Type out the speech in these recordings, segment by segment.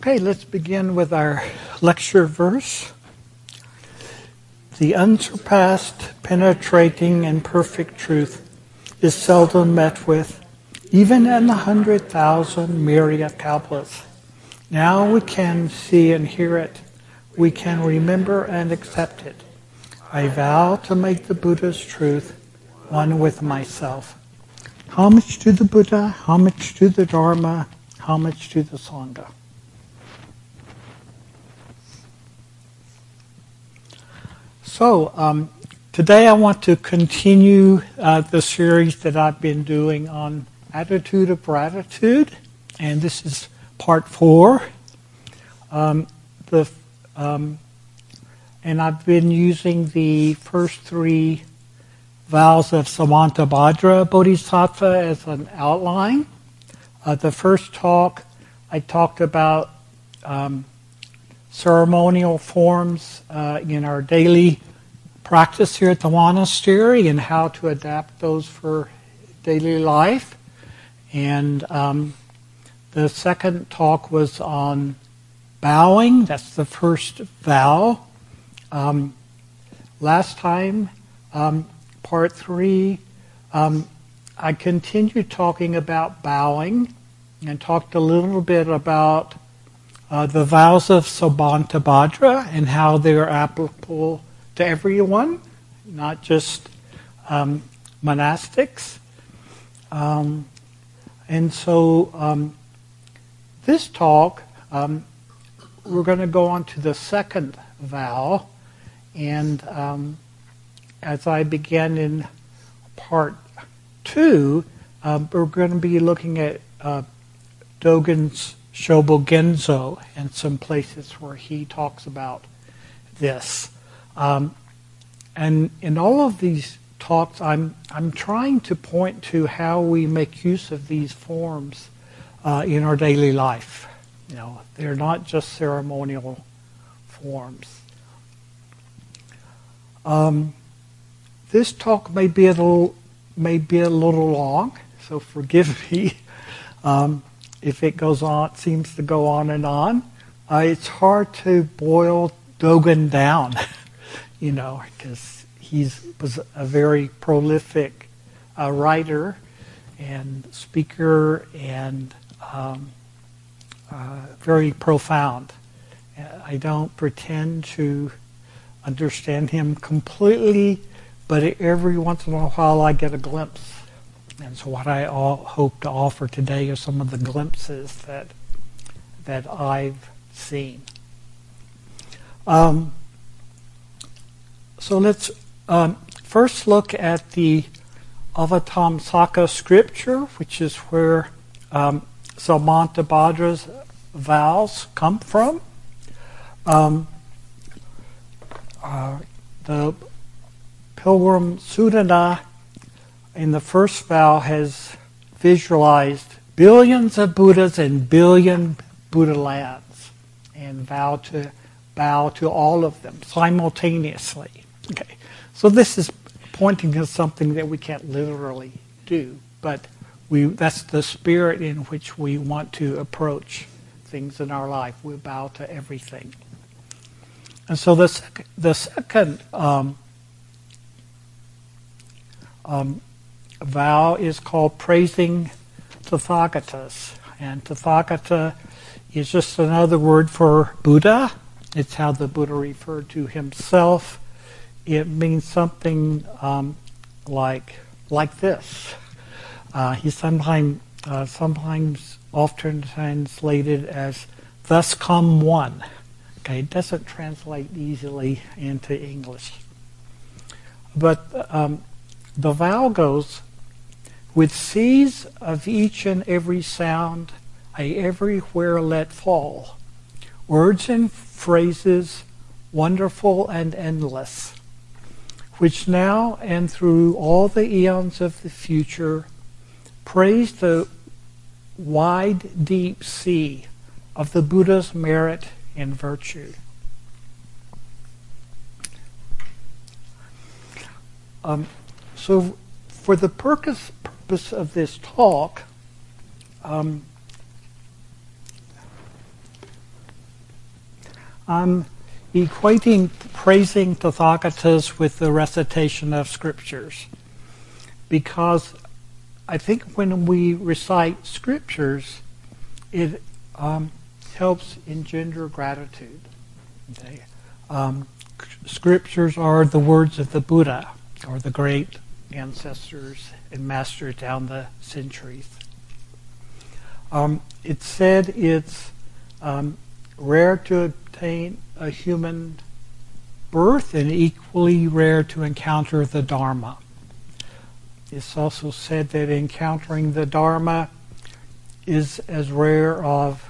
Okay, let's begin with our lecture verse. The unsurpassed, penetrating, and perfect truth is seldom met with, even in the hundred thousand myriad couplets. Now we can see and hear it. We can remember and accept it. I vow to make the Buddha's truth one with myself. Homage to the Buddha, homage to the Dharma, homage to the Sangha. So, um, today I want to continue uh, the series that I've been doing on attitude of gratitude, and this is part four. Um, the, um, and I've been using the first three vows of Samantabhadra Bodhisattva as an outline. Uh, the first talk, I talked about um, ceremonial forms uh, in our daily practice here at the monastery and how to adapt those for daily life. And um, the second talk was on bowing. That's the first vow. Um, last time, um, part three, um, I continued talking about bowing and talked a little bit about uh, the vows of Samantabhadra and how they're applicable to everyone, not just um, monastics. Um, and so um, this talk, um, we're going to go on to the second vow. And um, as I began in part two, um, we're going to be looking at uh, Dogen's Shobogenzo and some places where he talks about this. Um, and in all of these talks, I'm, I'm trying to point to how we make use of these forms uh, in our daily life. You know, they're not just ceremonial forms. Um, this talk may be a little may be a little long, so forgive me um, if it goes on seems to go on and on. Uh, it's hard to boil Dogen down. you know, because he was a very prolific uh, writer and speaker and um, uh, very profound. I don't pretend to understand him completely, but every once in a while I get a glimpse. And so, what I hope to offer today are some of the glimpses that that I've seen. Um, so let's um, first look at the Avatamsaka scripture, which is where um, Samantabhadra's vows come from. Um, uh, the Pilgrim Sudana in the first vow has visualized billions of Buddhas and billion Buddha lands and vow to bow to all of them simultaneously. Okay, so this is pointing to something that we can't literally do, but we, that's the spirit in which we want to approach things in our life. We bow to everything. And so the, sec- the second um, um, vow is called praising Tathagatas. And Tathagata is just another word for Buddha. It's how the Buddha referred to himself it means something um, like like this. Uh, he sometimes uh, sometimes often translated as "thus come one." Okay, it doesn't translate easily into English, but um, the vow goes with seas of each and every sound, I everywhere let fall words and phrases wonderful and endless which now and through all the eons of the future praise the wide, deep sea of the Buddha's merit and virtue. Um, so, for the purpose, purpose of this talk, um, I'm equating praising Tathagatas with the recitation of scriptures because I think when we recite scriptures, it um, helps engender gratitude. Okay? Um, scriptures are the words of the Buddha or the great ancestors and masters down the centuries. Um, it's said it's um, rare to obtain a human birth and equally rare to encounter the Dharma. It's also said that encountering the Dharma is as rare of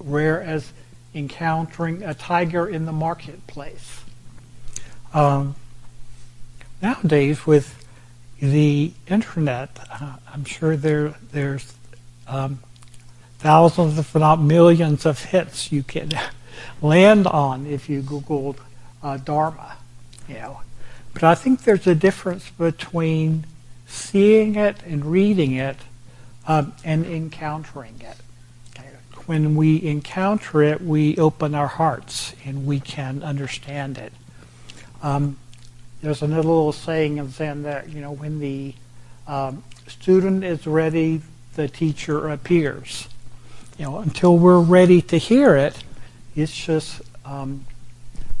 rare as encountering a tiger in the marketplace. Um, nowadays, with the internet, uh, I'm sure there there's um, thousands, if not millions, of hits you can land on if you Googled uh, Dharma. You know, but I think there's a difference between seeing it and reading it um, and encountering it. When we encounter it, we open our hearts and we can understand it. Um, there's another little saying in Zen that, you know, when the um, student is ready, the teacher appears. You know, until we're ready to hear it, it's just um,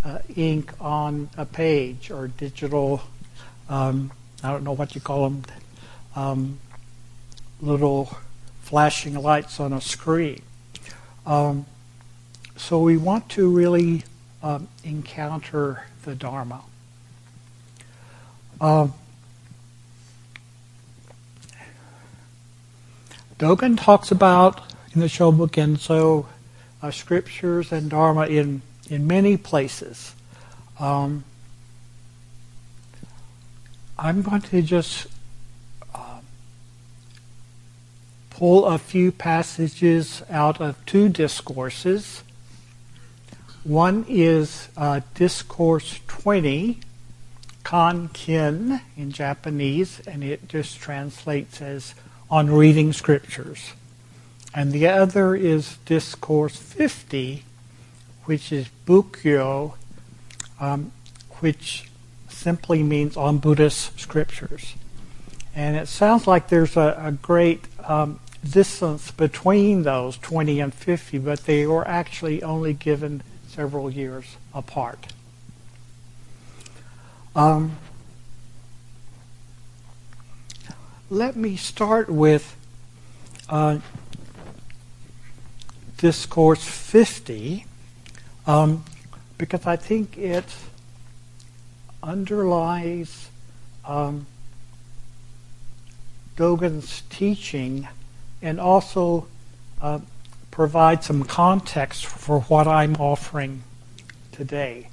uh, ink on a page or digital, um, I don't know what you call them, um, little flashing lights on a screen. Um, so we want to really um, encounter the Dharma. Um, Dogen talks about in the Shobogenzo uh, scriptures and Dharma in, in many places. Um, I'm going to just pull a few passages out of two discourses. One is uh, Discourse 20, Kankin in Japanese, and it just translates as on reading scriptures. And the other is Discourse 50, which is Bukyo, um, which simply means on Buddhist scriptures. And it sounds like there's a, a great um, distance between those 20 and 50, but they were actually only given several years apart. Um, let me start with uh, Discourse 50, um, because I think it underlies um, Dogen's teaching and also uh, provide some context for what I'm offering today.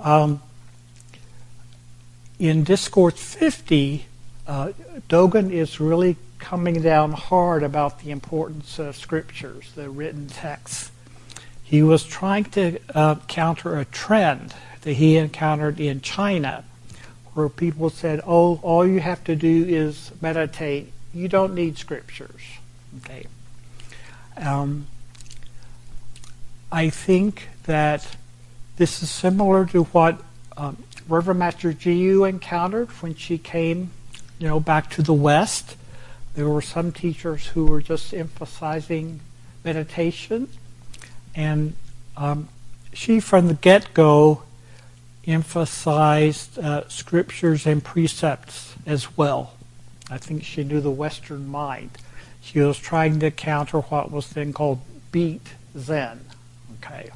Um, in Discourse 50, uh, Dogen is really coming down hard about the importance of scriptures, the written texts. He was trying to uh, counter a trend that he encountered in China, where people said, "Oh, all you have to do is meditate. You don't need scriptures." Okay. Um, I think that this is similar to what um, Reverend Master Jiyu encountered when she came, you know, back to the West. There were some teachers who were just emphasizing meditation, and um, she, from the get-go, emphasized uh, scriptures and precepts as well. I think she knew the Western mind. She was trying to counter what was then called beat Zen. Okay.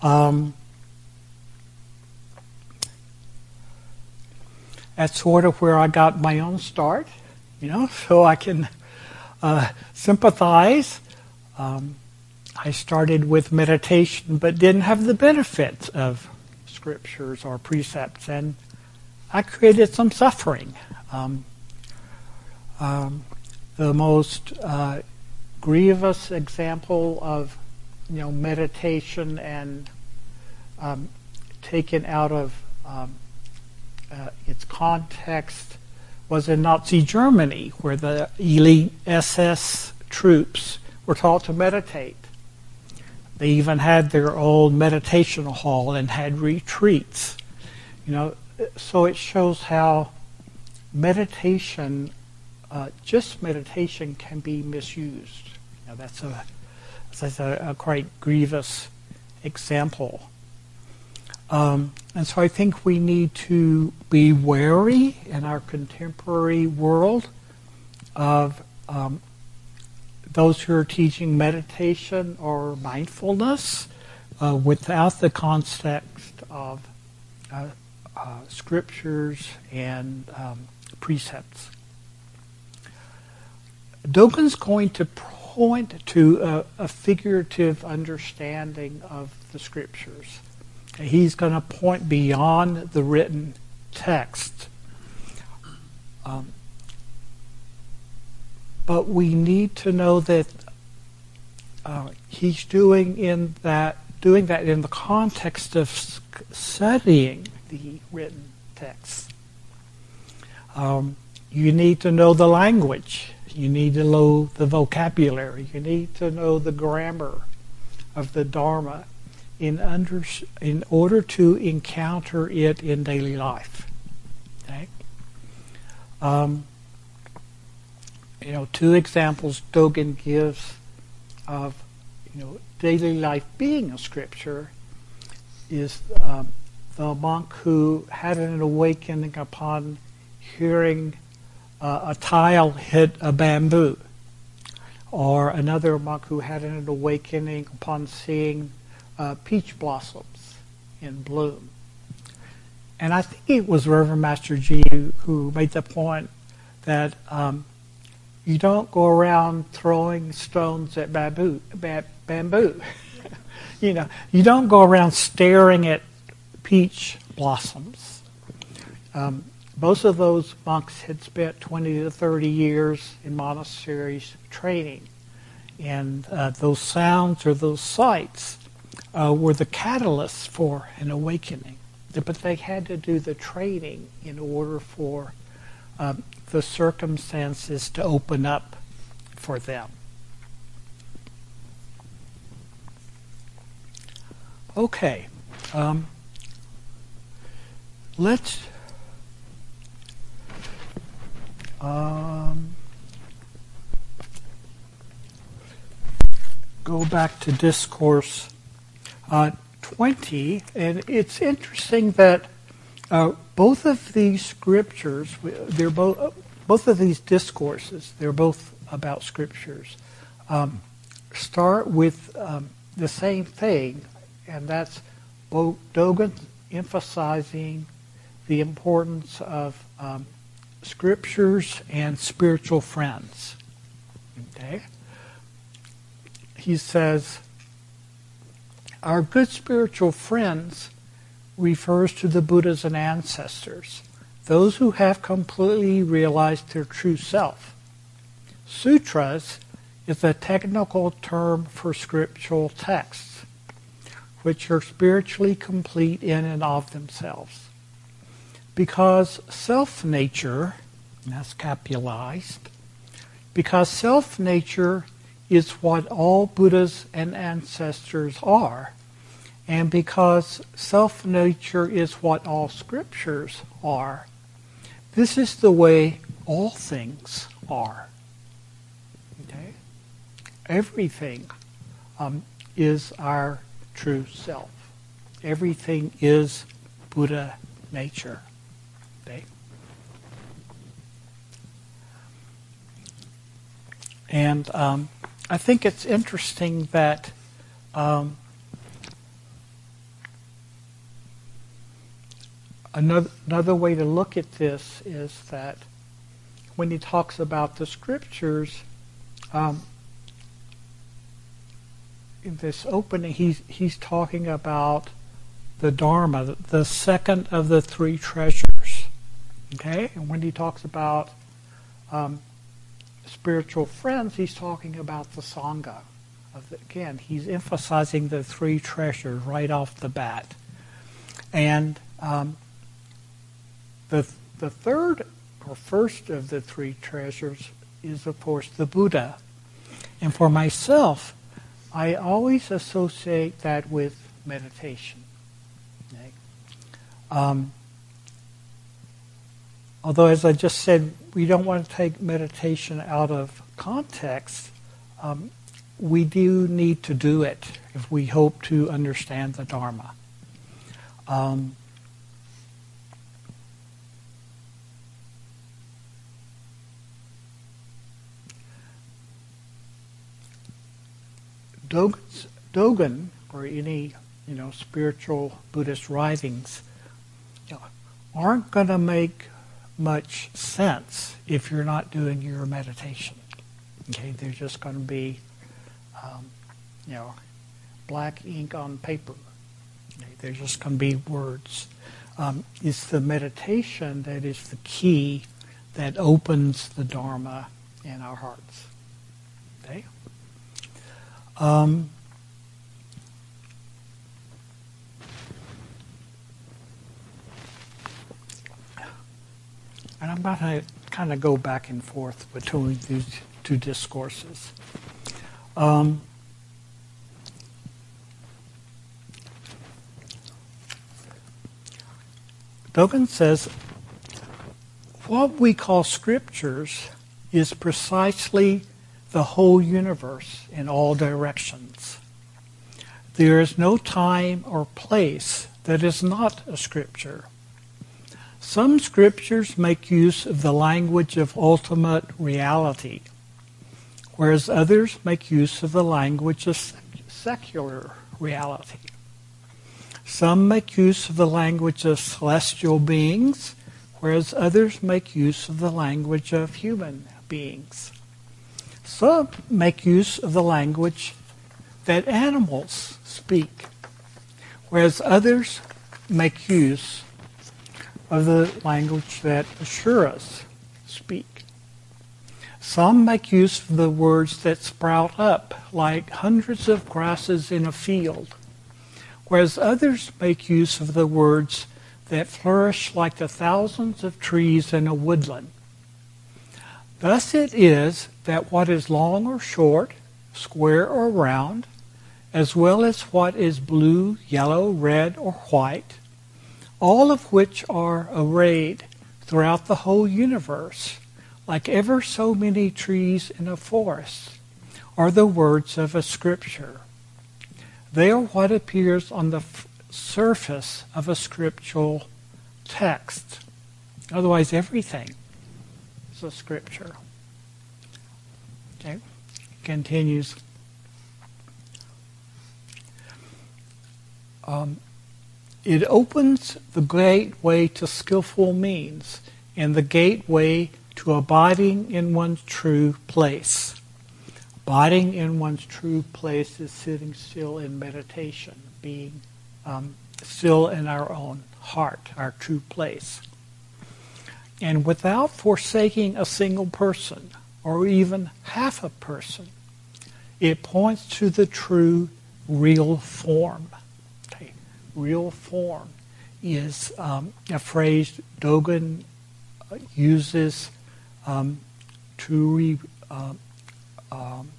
Um, that's sort of where I got my own start, you know, so I can uh, sympathize. Um, I started with meditation, but didn't have the benefits of scriptures or precepts, and I created some suffering. Um, um, the most uh, grievous example of you know meditation and um, taken out of um, uh, its context was in Nazi Germany, where the elite SS troops were taught to meditate. They even had their own meditation hall and had retreats. You know, so it shows how meditation, uh, just meditation, can be misused. Know, that's a that's a, a quite grievous example. Um, and so I think we need to be wary in our contemporary world of um, those who are teaching meditation or mindfulness uh, without the context of uh, uh, scriptures and um, precepts. Dogen's going to point to a, a figurative understanding of the scriptures. He's going to point beyond the written text. Um, but we need to know that uh, he's doing in that doing that in the context of studying the written text. Um, you need to know the language. You need to know the vocabulary. You need to know the grammar of the Dharma in under in order to encounter it in daily life. Okay. Um, you know, two examples Dogen gives of you know daily life being a scripture is um, the monk who had an awakening upon hearing uh, a tile hit a bamboo, or another monk who had an awakening upon seeing uh, peach blossoms in bloom. And I think it was Reverend Master G who made the point that um, you don't go around throwing stones at bamboo. Ba- bamboo. you know, you don't go around staring at peach blossoms. Um, both of those monks had spent 20 to 30 years in monasteries training. And uh, those sounds or those sights uh, were the catalysts for an awakening. But they had to do the training in order for um, the circumstances to open up for them. Okay. Um, let's um, go back to discourse uh, 20, and it's interesting that uh, both of these scriptures, they're both both of these discourses, they're both about scriptures, um, start with um, the same thing, and that's Dogen emphasizing the importance of um, scriptures and spiritual friends. Okay? He says, Our good spiritual friends refers to the Buddhas and ancestors, those who have completely realized their true self. Sutras is a technical term for scriptural texts, which are spiritually complete in and of themselves. Because self nature, that's capitalized, because self nature is what all Buddhas and ancestors are, and because self nature is what all scriptures are, this is the way all things are. Okay? Everything um, is our true self. Everything is Buddha nature. Okay? And um, I think it's interesting that um, Another, another way to look at this is that when he talks about the scriptures, um, in this opening, he's, he's talking about the Dharma, the second of the three treasures. Okay? And when he talks about um, spiritual friends, he's talking about the Sangha. Again, he's emphasizing the three treasures right off the bat. And um, the, the third or first of the three treasures is, of course, the Buddha. And for myself, I always associate that with meditation. Okay? Um, although, as I just said, we don't want to take meditation out of context, um, we do need to do it if we hope to understand the Dharma. Um, Dogen or any you know spiritual Buddhist writings aren't going to make much sense if you're not doing your meditation. Okay, they're just going to be um, you know black ink on paper. Okay, they're just going to be words. Um, it's the meditation that is the key that opens the Dharma in our hearts. Okay. Um, and I'm going to kind of go back and forth between these two discourses. Um, Dogen says, what we call scriptures is precisely the whole universe in all directions. There is no time or place that is not a scripture. Some scriptures make use of the language of ultimate reality, whereas others make use of the language of secular reality. Some make use of the language of celestial beings, whereas others make use of the language of human beings. Some make use of the language that animals speak, whereas others make use of the language that asuras speak. Some make use of the words that sprout up like hundreds of grasses in a field, whereas others make use of the words that flourish like the thousands of trees in a woodland. Thus it is that what is long or short, square or round, as well as what is blue, yellow, red, or white, all of which are arrayed throughout the whole universe, like ever so many trees in a forest, are the words of a scripture. They are what appears on the f- surface of a scriptural text. Otherwise, everything is a scripture. Okay, continues. Um, it opens the gateway to skillful means and the gateway to abiding in one's true place. Abiding in one's true place is sitting still in meditation, being um, still in our own heart, our true place and without forsaking a single person or even half a person, it points to the true real form. Real form is um, a phrase Dogen uses um, to re, uh, um,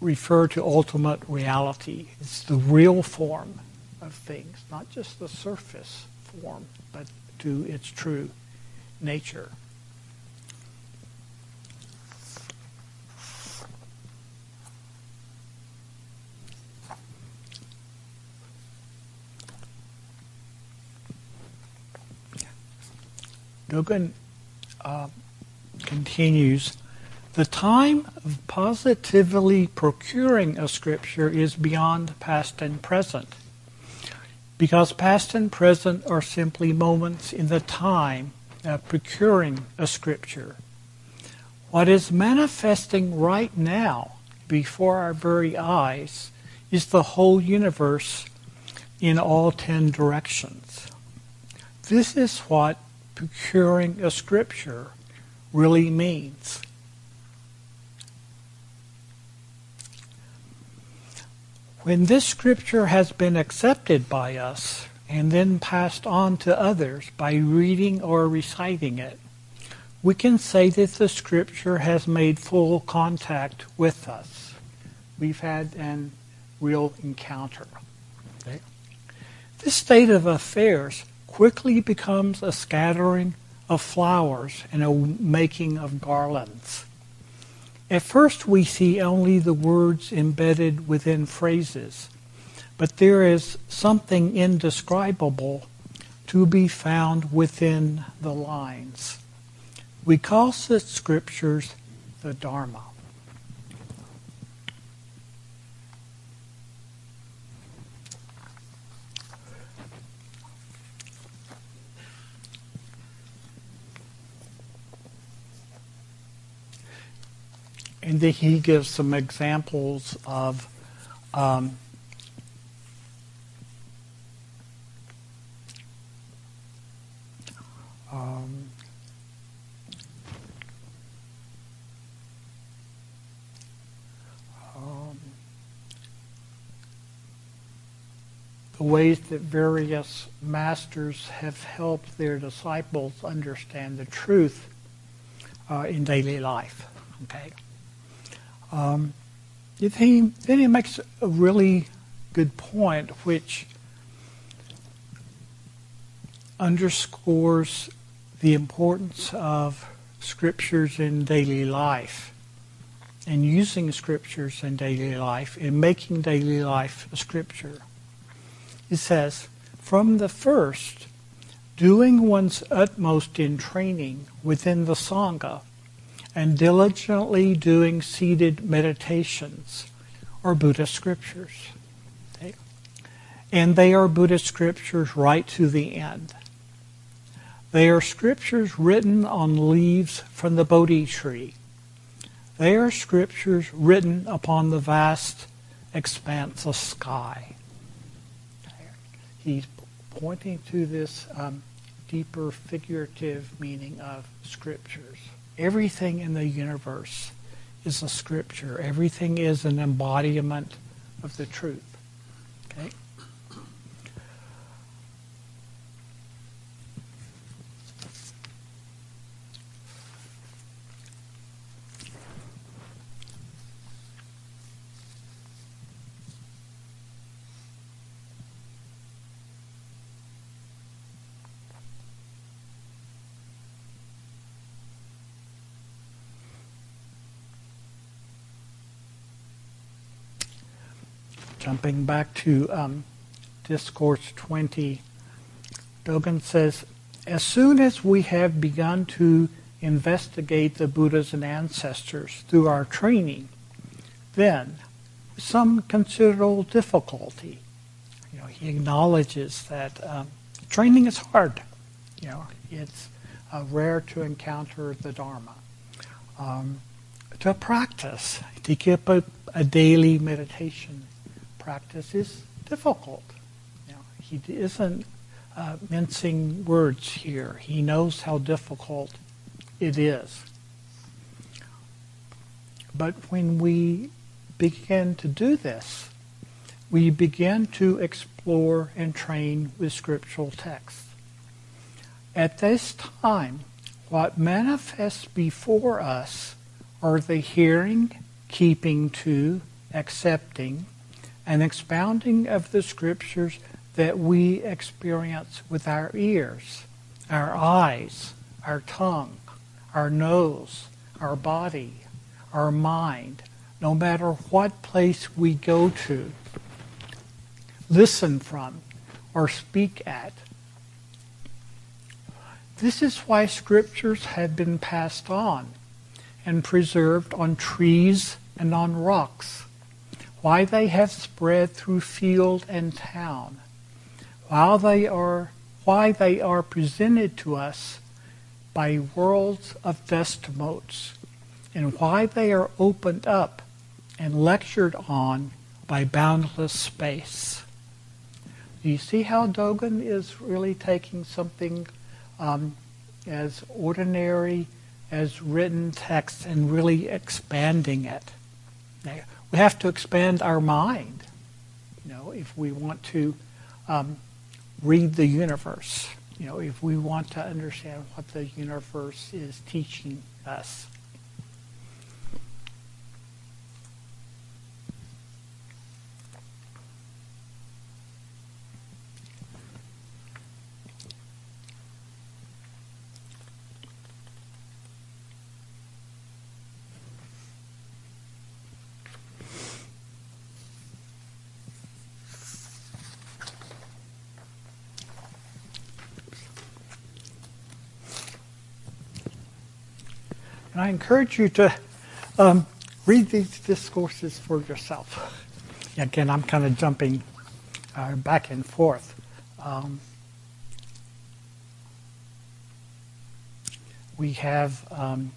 refer to ultimate reality. It's the real form of things, not just the surface form, but to its true nature. Dogen uh, continues The time of positively procuring a scripture is beyond past and present, because past and present are simply moments in the time of procuring a scripture. What is manifesting right now before our very eyes is the whole universe in all ten directions. This is what procuring a scripture really means. When this scripture has been accepted by us, and then passed on to others by reading or reciting it, we can say that the Scripture has made full contact with us. we've had an real encounter. Okay? This state of affairs quickly becomes a scattering of flowers and a making of garlands. At first, we see only the words embedded within phrases, but there is something indescribable to be found within the lines. We call such scriptures the Dharma. And then he gives some examples of um, um, um, the ways that various masters have helped their disciples understand the truth uh, in daily life. Okay. Um, he, then he makes a really good point, which underscores the importance of scriptures in daily life and using scriptures in daily life and making daily life a scripture. He says, from the first, doing one's utmost in training within the Sangha and diligently doing seated meditations are Buddhist scriptures. Okay? And they are Buddhist scriptures right to the end. They are scriptures written on leaves from the Bodhi tree. They are scriptures written upon the vast expanse of sky. He's pointing to this um, deeper figurative meaning of scriptures. Everything in the universe is a scripture. Everything is an embodiment of the truth. Okay? Jumping back to um, Discourse 20, Dogen says, as soon as we have begun to investigate the Buddhas and ancestors through our training, then, with some considerable difficulty, you know, he acknowledges that um, training is hard. You know, it's uh, rare to encounter the Dharma. Um, to practice, to keep a, a daily meditation practice is difficult. Know, he isn't uh, mincing words here. He knows how difficult it is. But when we begin to do this, we begin to explore and train with scriptural texts. At this time, what manifests before us are the hearing, keeping to, accepting, an expounding of the scriptures that we experience with our ears, our eyes, our tongue, our nose, our body, our mind, no matter what place we go to, listen from, or speak at. This is why scriptures have been passed on and preserved on trees and on rocks why they have spread through field and town, while they are, why they are presented to us by worlds of destimotes, and why they are opened up and lectured on by boundless space. Do you see how Dogen is really taking something um, as ordinary as written text and really expanding it? We have to expand our mind, you know, if we want to um, read the universe. You know, if we want to understand what the universe is teaching us. And Encourage you to um, read these discourses for yourself. Again, I'm kind of jumping uh, back and forth. Um, we have um,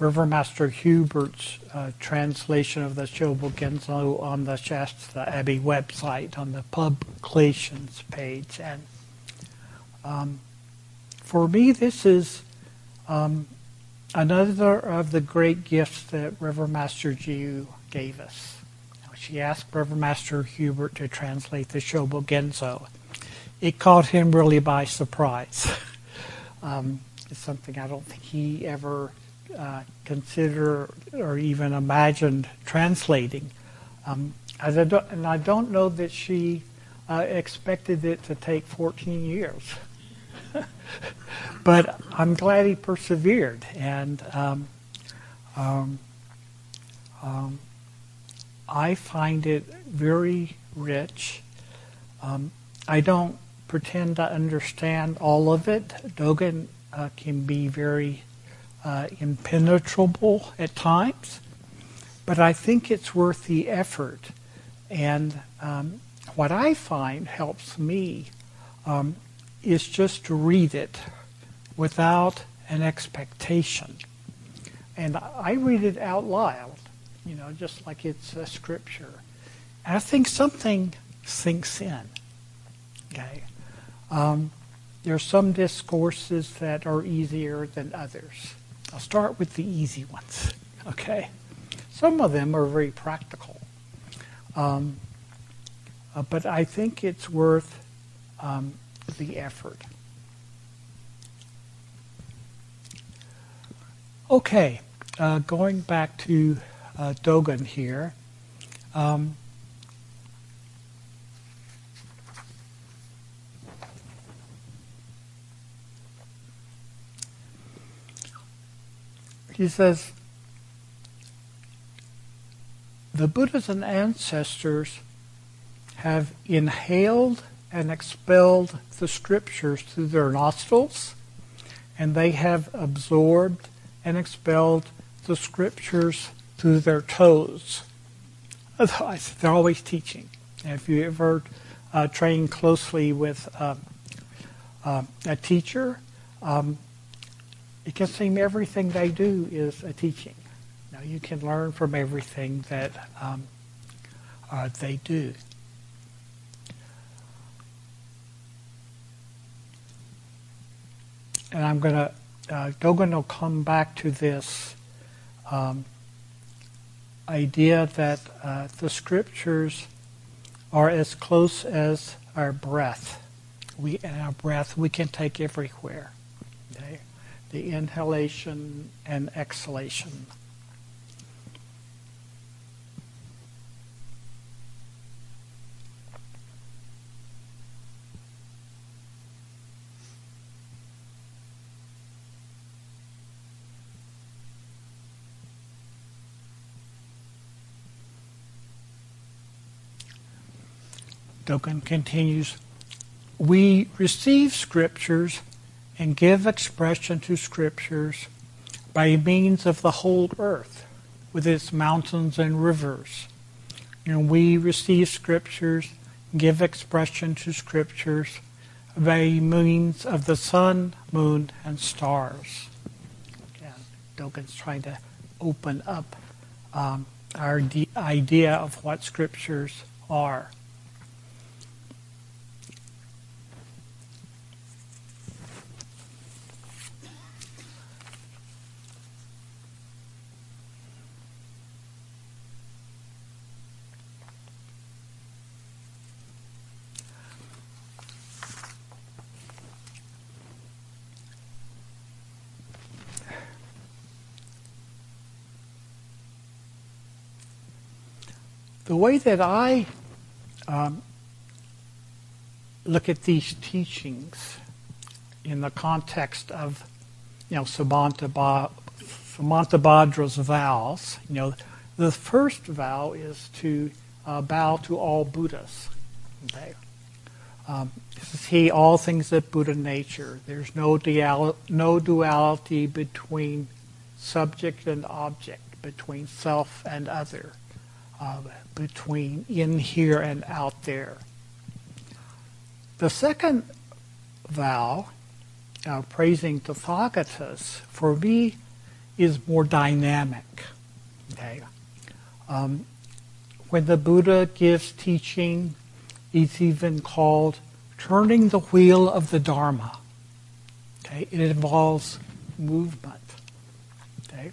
Rivermaster Hubert's uh, translation of the Shobogenzo on the Shasta Abbey website on the publications page. And um, for me, this is um, another of the great gifts that Rivermaster Jiyu gave us. She asked Rivermaster Hubert to translate the Shobogenzo. It caught him really by surprise. um, it's something I don't think he ever uh, considered or even imagined translating. Um, I and I don't know that she uh, expected it to take 14 years. but I'm glad he persevered, and um, um, um, I find it very rich. Um, I don't pretend to understand all of it. Dogen uh, can be very uh, impenetrable at times, but I think it's worth the effort. And um, what I find helps me um, is just to read it without an expectation. And I read it out loud, you know, just like it's a scripture. And I think something sinks in. Okay. Um, there are some discourses that are easier than others. I'll start with the easy ones. Okay. Some of them are very practical. Um, uh, but I think it's worth um, the effort. Okay, uh, going back to uh, Dogen here. Um, he says, the Buddhas and ancestors have inhaled and expelled the scriptures through their nostrils, and they have absorbed and expelled the scriptures through their toes. Otherwise, they're always teaching. And if you ever uh, train closely with uh, uh, a teacher, um, it can seem everything they do is a teaching. Now, you can learn from everything that um, uh, they do. And I'm going to, uh, Dogen will come back to this um, idea that uh, the scriptures are as close as our breath. We, and our breath we can take everywhere. Okay? The inhalation and exhalation. Dogen continues, we receive scriptures and give expression to scriptures by means of the whole earth with its mountains and rivers. And we receive scriptures, give expression to scriptures by means of the sun, moon, and stars. Again, Dogen's trying to open up um, our de- idea of what scriptures are. The way that I um, look at these teachings in the context of, you know, Samantabhadra's vows, you know, the first vow is to uh, bow to all Buddhas. Okay. Um, see all things that Buddha nature. There's no, dial- no duality between subject and object, between self and other, uh, between in here and out there. The second vow, uh, praising Tathagatas, for me is more dynamic. Okay, um, when the Buddha gives teaching, it's even called turning the wheel of the Dharma. Okay, it involves movement. Okay,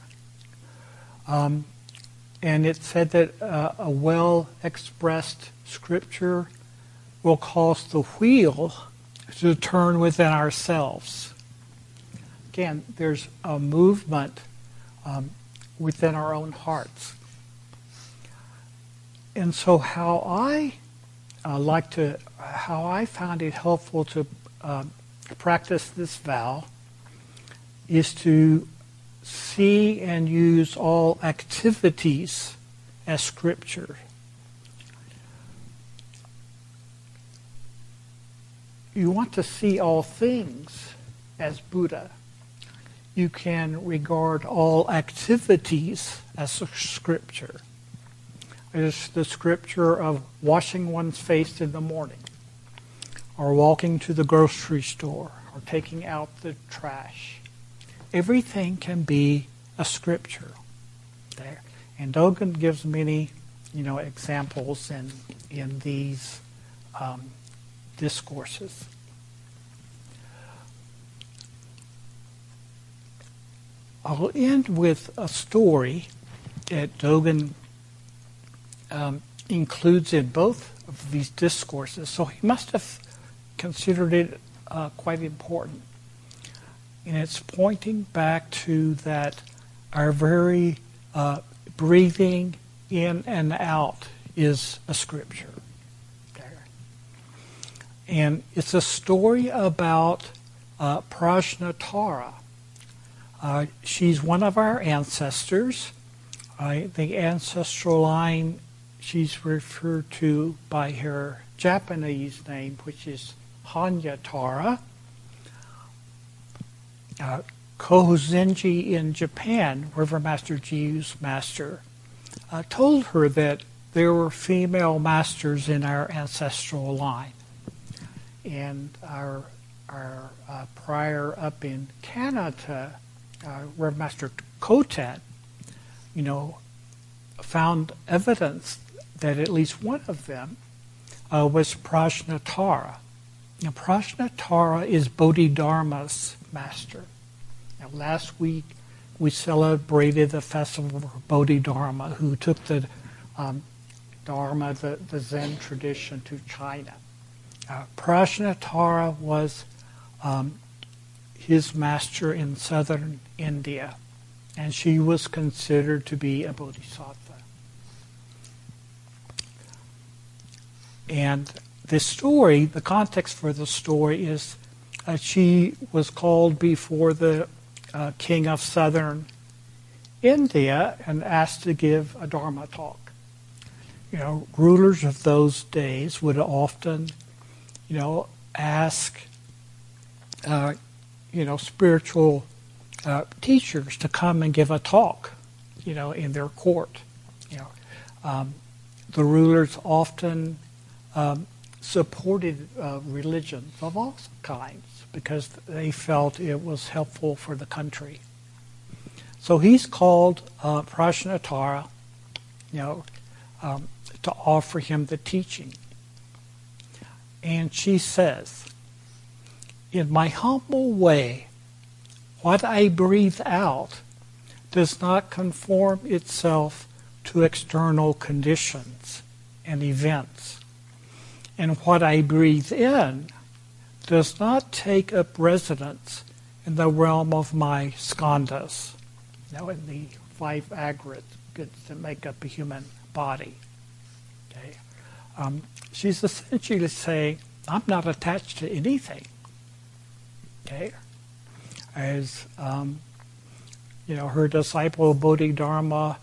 um, and it said that uh, a well expressed scripture will cause the wheel to turn within ourselves. Again, there's a movement um, within our own hearts. And so, how I uh, like to, how I found it helpful to uh, practice this vow is to see and use all activities as scripture. You want to see all things as Buddha. You can regard all activities as scripture. Is the scripture of washing one's face in the morning, or walking to the grocery store, or taking out the trash everything can be a scripture there. And Dogen gives many, you know, examples in in these um, discourses. I'll end with a story that Dogen um, includes in both of these discourses, so he must have considered it uh, quite important. And it's pointing back to that our very uh, breathing in and out is a scripture. There. And it's a story about uh. Uh, she's one of our ancestors. the ancestral line she's referred to by her Japanese name, which is Hannyatara uh, in Japan, River Master Jiyu's master, uh, told her that there were female masters in our ancestral line. And our, our uh, prior up in Canada, uh, Reverend Master Koten, you know, found evidence that at least one of them uh, was Prajnatara. Now, Prajnatara is Bodhidharma's master. Now, last week we celebrated the festival of Bodhidharma, who took the um, Dharma, the, the Zen tradition, to China. Uh, Prajnatara was um, his master in southern India, and she was considered to be a bodhisattva. And the story, the context for the story is uh, she was called before the uh, king of southern India and asked to give a Dharma talk. You know, rulers of those days would often, you know, ask, uh, you know, spiritual uh, teachers to come and give a talk, you know, in their court. You know, um, the rulers often um, supported uh, religions of all kinds because they felt it was helpful for the country. So he's called uh, Prajnatara, you know, um, to offer him the teaching. And she says, In my humble way, what I breathe out does not conform itself to external conditions and events. And what I breathe in does not take up residence in the realm of my skandhas, you know, in the five aggregates that make up a human body. Okay? Um, she's essentially saying, I'm not attached to anything. Okay? As, um, you know, her disciple Bodhidharma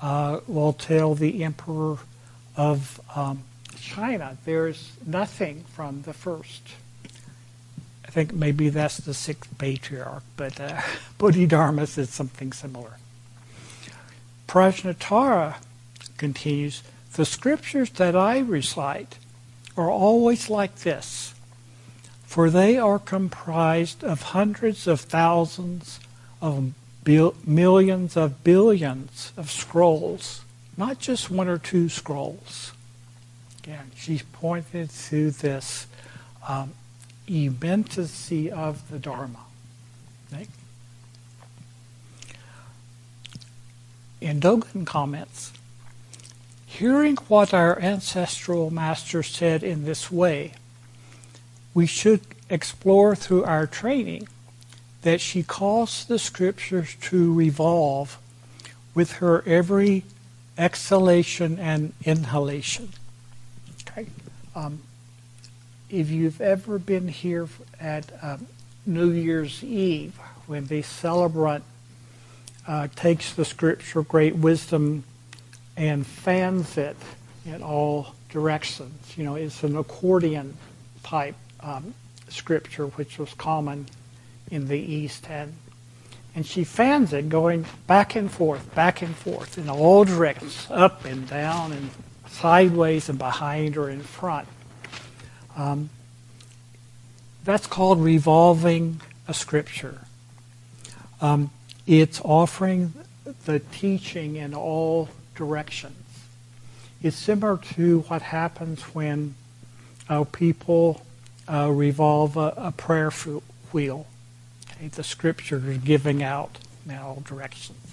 uh, will tell the emperor of um, China, there's nothing from the first I think maybe that's the sixth patriarch, but uh, Bodhidharma said something similar. Prajnatara continues, the scriptures that I recite are always like this, for they are comprised of hundreds of thousands of bil- millions of billions of scrolls, not just one or two scrolls. Again, she's pointed to this um, immensity of the Dharma. Right? In Dogen comments, hearing what our ancestral master said in this way, we should explore through our training that she calls the scriptures to revolve with her every exhalation and inhalation. Okay. Um, if you've ever been here at um, New Year's Eve, when the celebrant uh, takes the scripture, of great wisdom, and fans it in all directions. You know, it's an accordion type um, scripture, which was common in the East. And, and she fans it going back and forth, back and forth in all directions, up and down and sideways and behind or in front. Um, that's called revolving a scripture. Um, it's offering the teaching in all directions. It's similar to what happens when uh, people uh, revolve a, a prayer wheel. Okay, the scripture is giving out in all directions.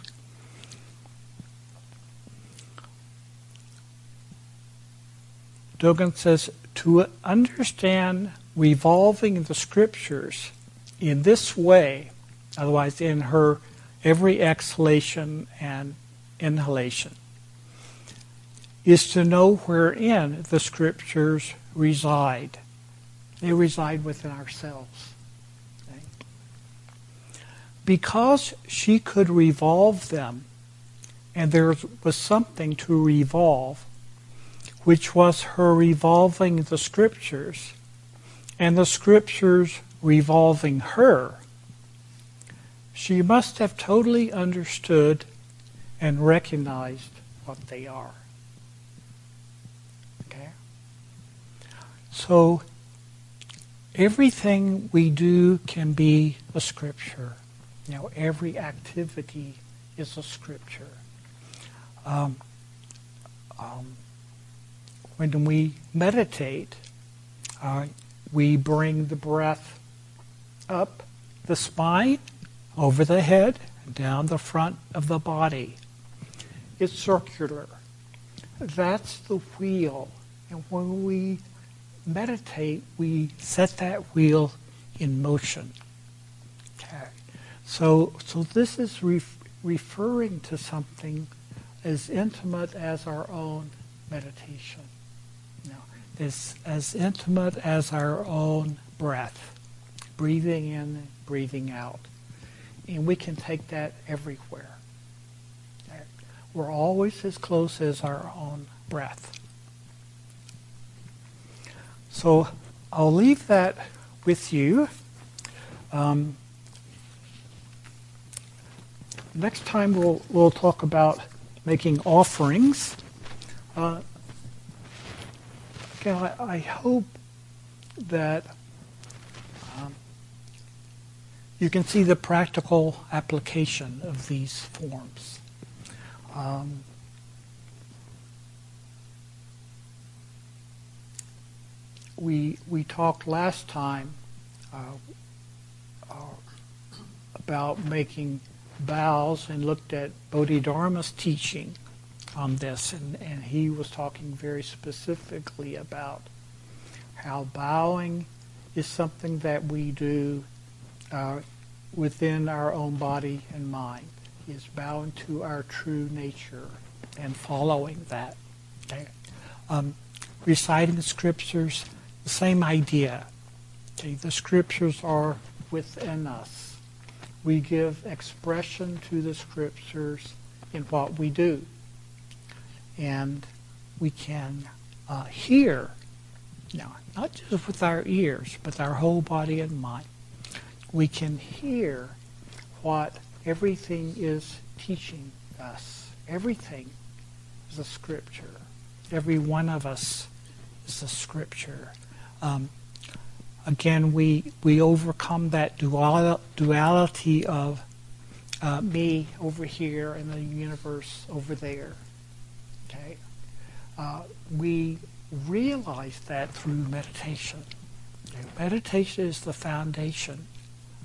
Dogen says to understand revolving the scriptures in this way, otherwise, in her every exhalation and inhalation, is to know wherein the scriptures reside. They reside within ourselves. Okay? Because she could revolve them, and there was something to revolve, which was her revolving the scriptures, and the scriptures revolving her, she must have totally understood and recognized what they are. Okay? So, everything we do can be a scripture. You know, every activity is a scripture. Um, um, when we meditate, uh, we bring the breath up the spine, over the head, down the front of the body. It's circular. That's the wheel. And when we meditate, we set that wheel in motion. Okay. So, so this is ref- referring to something as intimate as our own meditation. As, as intimate as our own breath, breathing in, breathing out. And we can take that everywhere. We're always as close as our own breath. So I'll leave that with you. Um, next time we'll, we'll talk about making offerings. Uh, again, I, hope that um, you can see the practical application of these forms. Um, we we talked last time uh, uh, about making bows and looked at Bodhidharma's teaching on this, and, and he was talking very specifically about how bowing is something that we do uh, within our own body and mind. Is bowing to our true nature and following that. Okay? Um, reciting the scriptures the same idea. Okay, the scriptures are within us. We give expression to the scriptures in what we do. And we can uh, hear Now, not just with our ears, but our whole body and mind. We can hear what everything is teaching us. Everything is a scripture. Every one of us is a scripture. Um, again, we we overcome that dual, duality of uh, me over here and the universe over there. Okay, uh, we realize that through meditation. Okay? Meditation is the foundation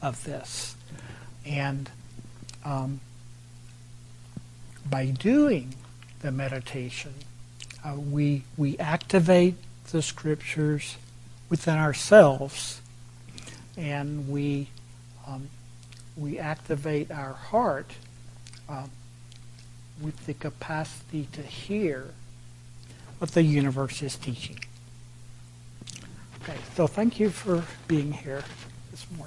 of this, and um, by doing the meditation, uh, we we activate the scriptures within ourselves, and we um, we activate our heart um, with the capacity to hear what the universe is teaching. Okay, so thank you for being here this morning.